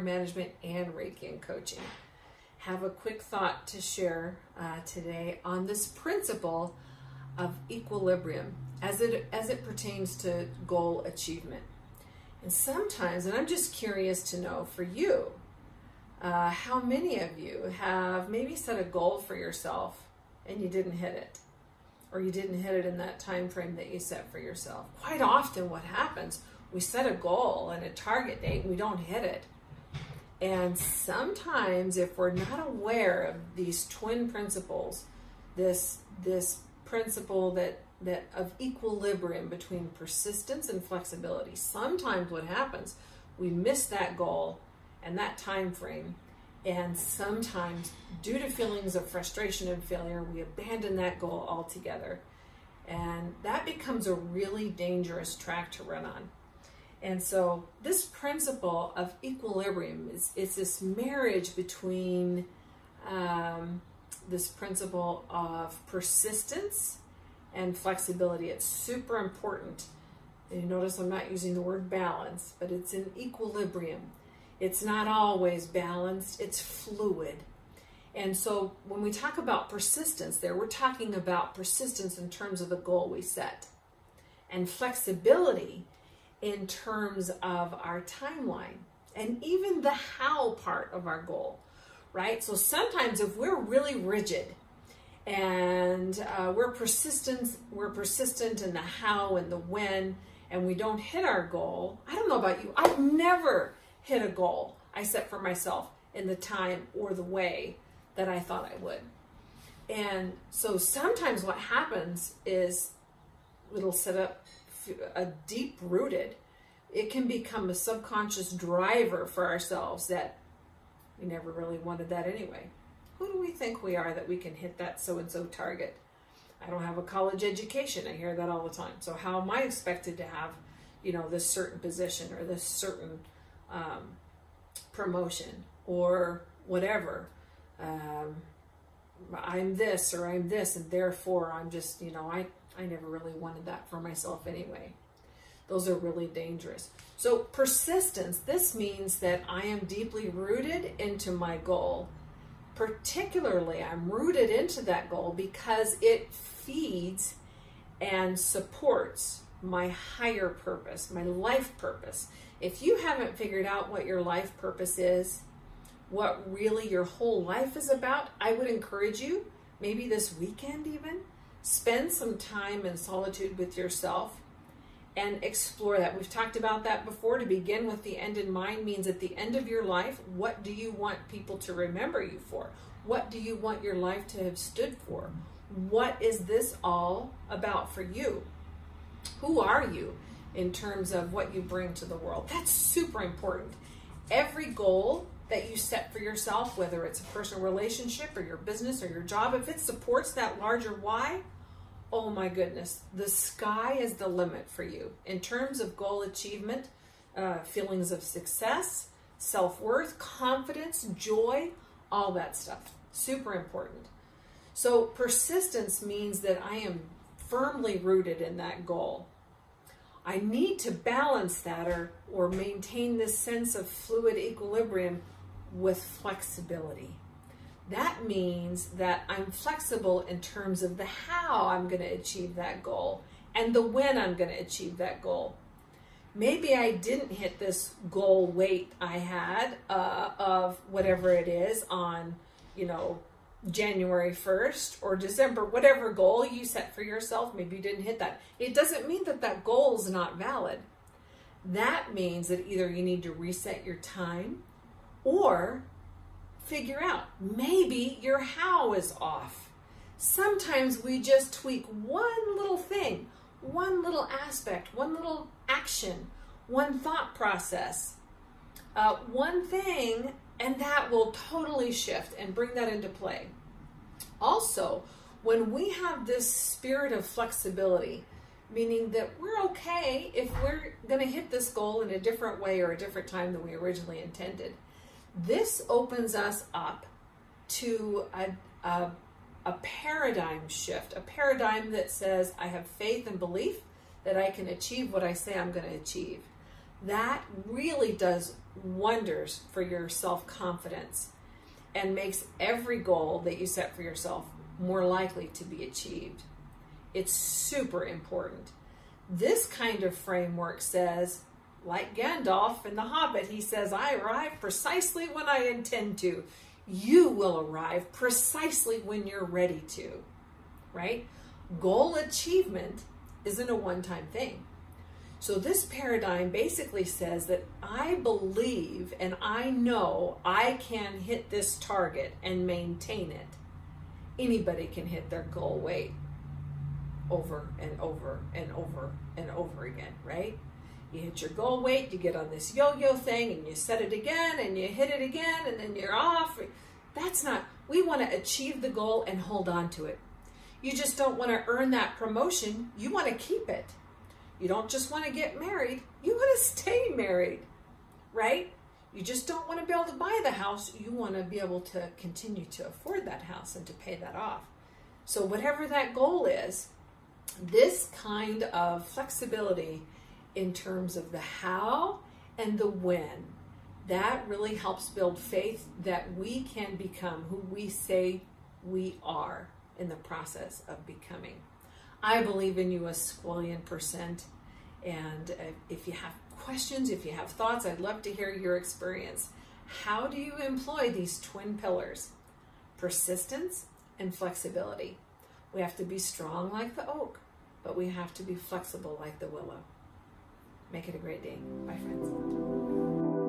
management and Reiki and coaching. Have a quick thought to share uh, today on this principle of equilibrium as it as it pertains to goal achievement. And sometimes, and I'm just curious to know for you, uh, how many of you have maybe set a goal for yourself and you didn't hit it? or you didn't hit it in that time frame that you set for yourself. Quite often what happens, we set a goal and a target date and we don't hit it. And sometimes if we're not aware of these twin principles, this this principle that that of equilibrium between persistence and flexibility, sometimes what happens, we miss that goal and that time frame and sometimes, due to feelings of frustration and failure, we abandon that goal altogether. And that becomes a really dangerous track to run on. And so, this principle of equilibrium is it's this marriage between um, this principle of persistence and flexibility. It's super important. And you notice I'm not using the word balance, but it's an equilibrium. It's not always balanced, it's fluid. And so when we talk about persistence there, we're talking about persistence in terms of the goal we set and flexibility in terms of our timeline and even the how part of our goal, right? So sometimes if we're really rigid and uh, we're persistent, we're persistent in the how and the when, and we don't hit our goal. I don't know about you. I've never hit a goal I set for myself in the time or the way that I thought I would. And so sometimes what happens is it'll set up a deep rooted, it can become a subconscious driver for ourselves that we never really wanted that anyway. Who do we think we are that we can hit that so and so target? I don't have a college education. I hear that all the time. So how am I expected to have, you know, this certain position or this certain um, promotion or whatever. Um, I'm this or I'm this, and therefore I'm just, you know, I, I never really wanted that for myself anyway. Those are really dangerous. So, persistence this means that I am deeply rooted into my goal. Particularly, I'm rooted into that goal because it feeds and supports my higher purpose, my life purpose. If you haven't figured out what your life purpose is, what really your whole life is about, I would encourage you, maybe this weekend even, spend some time in solitude with yourself and explore that. We've talked about that before. To begin with the end in mind means at the end of your life, what do you want people to remember you for? What do you want your life to have stood for? What is this all about for you? Who are you? in terms of what you bring to the world. That's super important. Every goal that you set for yourself, whether it's a personal relationship or your business or your job, if it supports that larger why, oh my goodness, the sky is the limit for you in terms of goal achievement, uh, feelings of success, self worth, confidence, joy, all that stuff. Super important. So, persistence means that I am firmly rooted in that goal. I need to balance that or, or maintain this sense of fluid equilibrium with flexibility. That means that I'm flexible in terms of the how I'm going to achieve that goal and the when I'm going to achieve that goal. Maybe I didn't hit this goal weight I had uh, of whatever it is on, you know, January 1st or December, whatever goal you set for yourself, maybe you didn't hit that. It doesn't mean that that goal is not valid. That means that either you need to reset your time or figure out maybe your how is off. Sometimes we just tweak one little thing, one little aspect, one little action, one thought process, uh, one thing and that will totally shift and bring that into play. Also, when we have this spirit of flexibility, meaning that we're okay if we're going to hit this goal in a different way or a different time than we originally intended, this opens us up to a, a, a paradigm shift, a paradigm that says, I have faith and belief that I can achieve what I say I'm going to achieve. that really does wonders for your self confidence and makes every goal that you set for yourself more likely to be achieved. It's super important. This kind of framework says, like Gandalf in The Hobbit, he says, I arrive precisely when I intend to. You will arrive precisely when you're ready to, right? Goal achievement isn't a one time thing. So, this paradigm basically says that I believe and I know I can hit this target and maintain it. Anybody can hit their goal weight over and over and over and over again, right? You hit your goal weight, you get on this yo yo thing and you set it again and you hit it again and then you're off. That's not, we want to achieve the goal and hold on to it. You just don't want to earn that promotion, you want to keep it. You don't just want to get married, you want to stay married, right? You just don't want to be able to buy the house, you want to be able to continue to afford that house and to pay that off. So, whatever that goal is, this kind of flexibility in terms of the how and the when, that really helps build faith that we can become who we say we are in the process of becoming. I believe in you a squillion percent. And if you have questions, if you have thoughts, I'd love to hear your experience. How do you employ these twin pillars? Persistence and flexibility. We have to be strong like the oak, but we have to be flexible like the willow. Make it a great day. Bye, friends.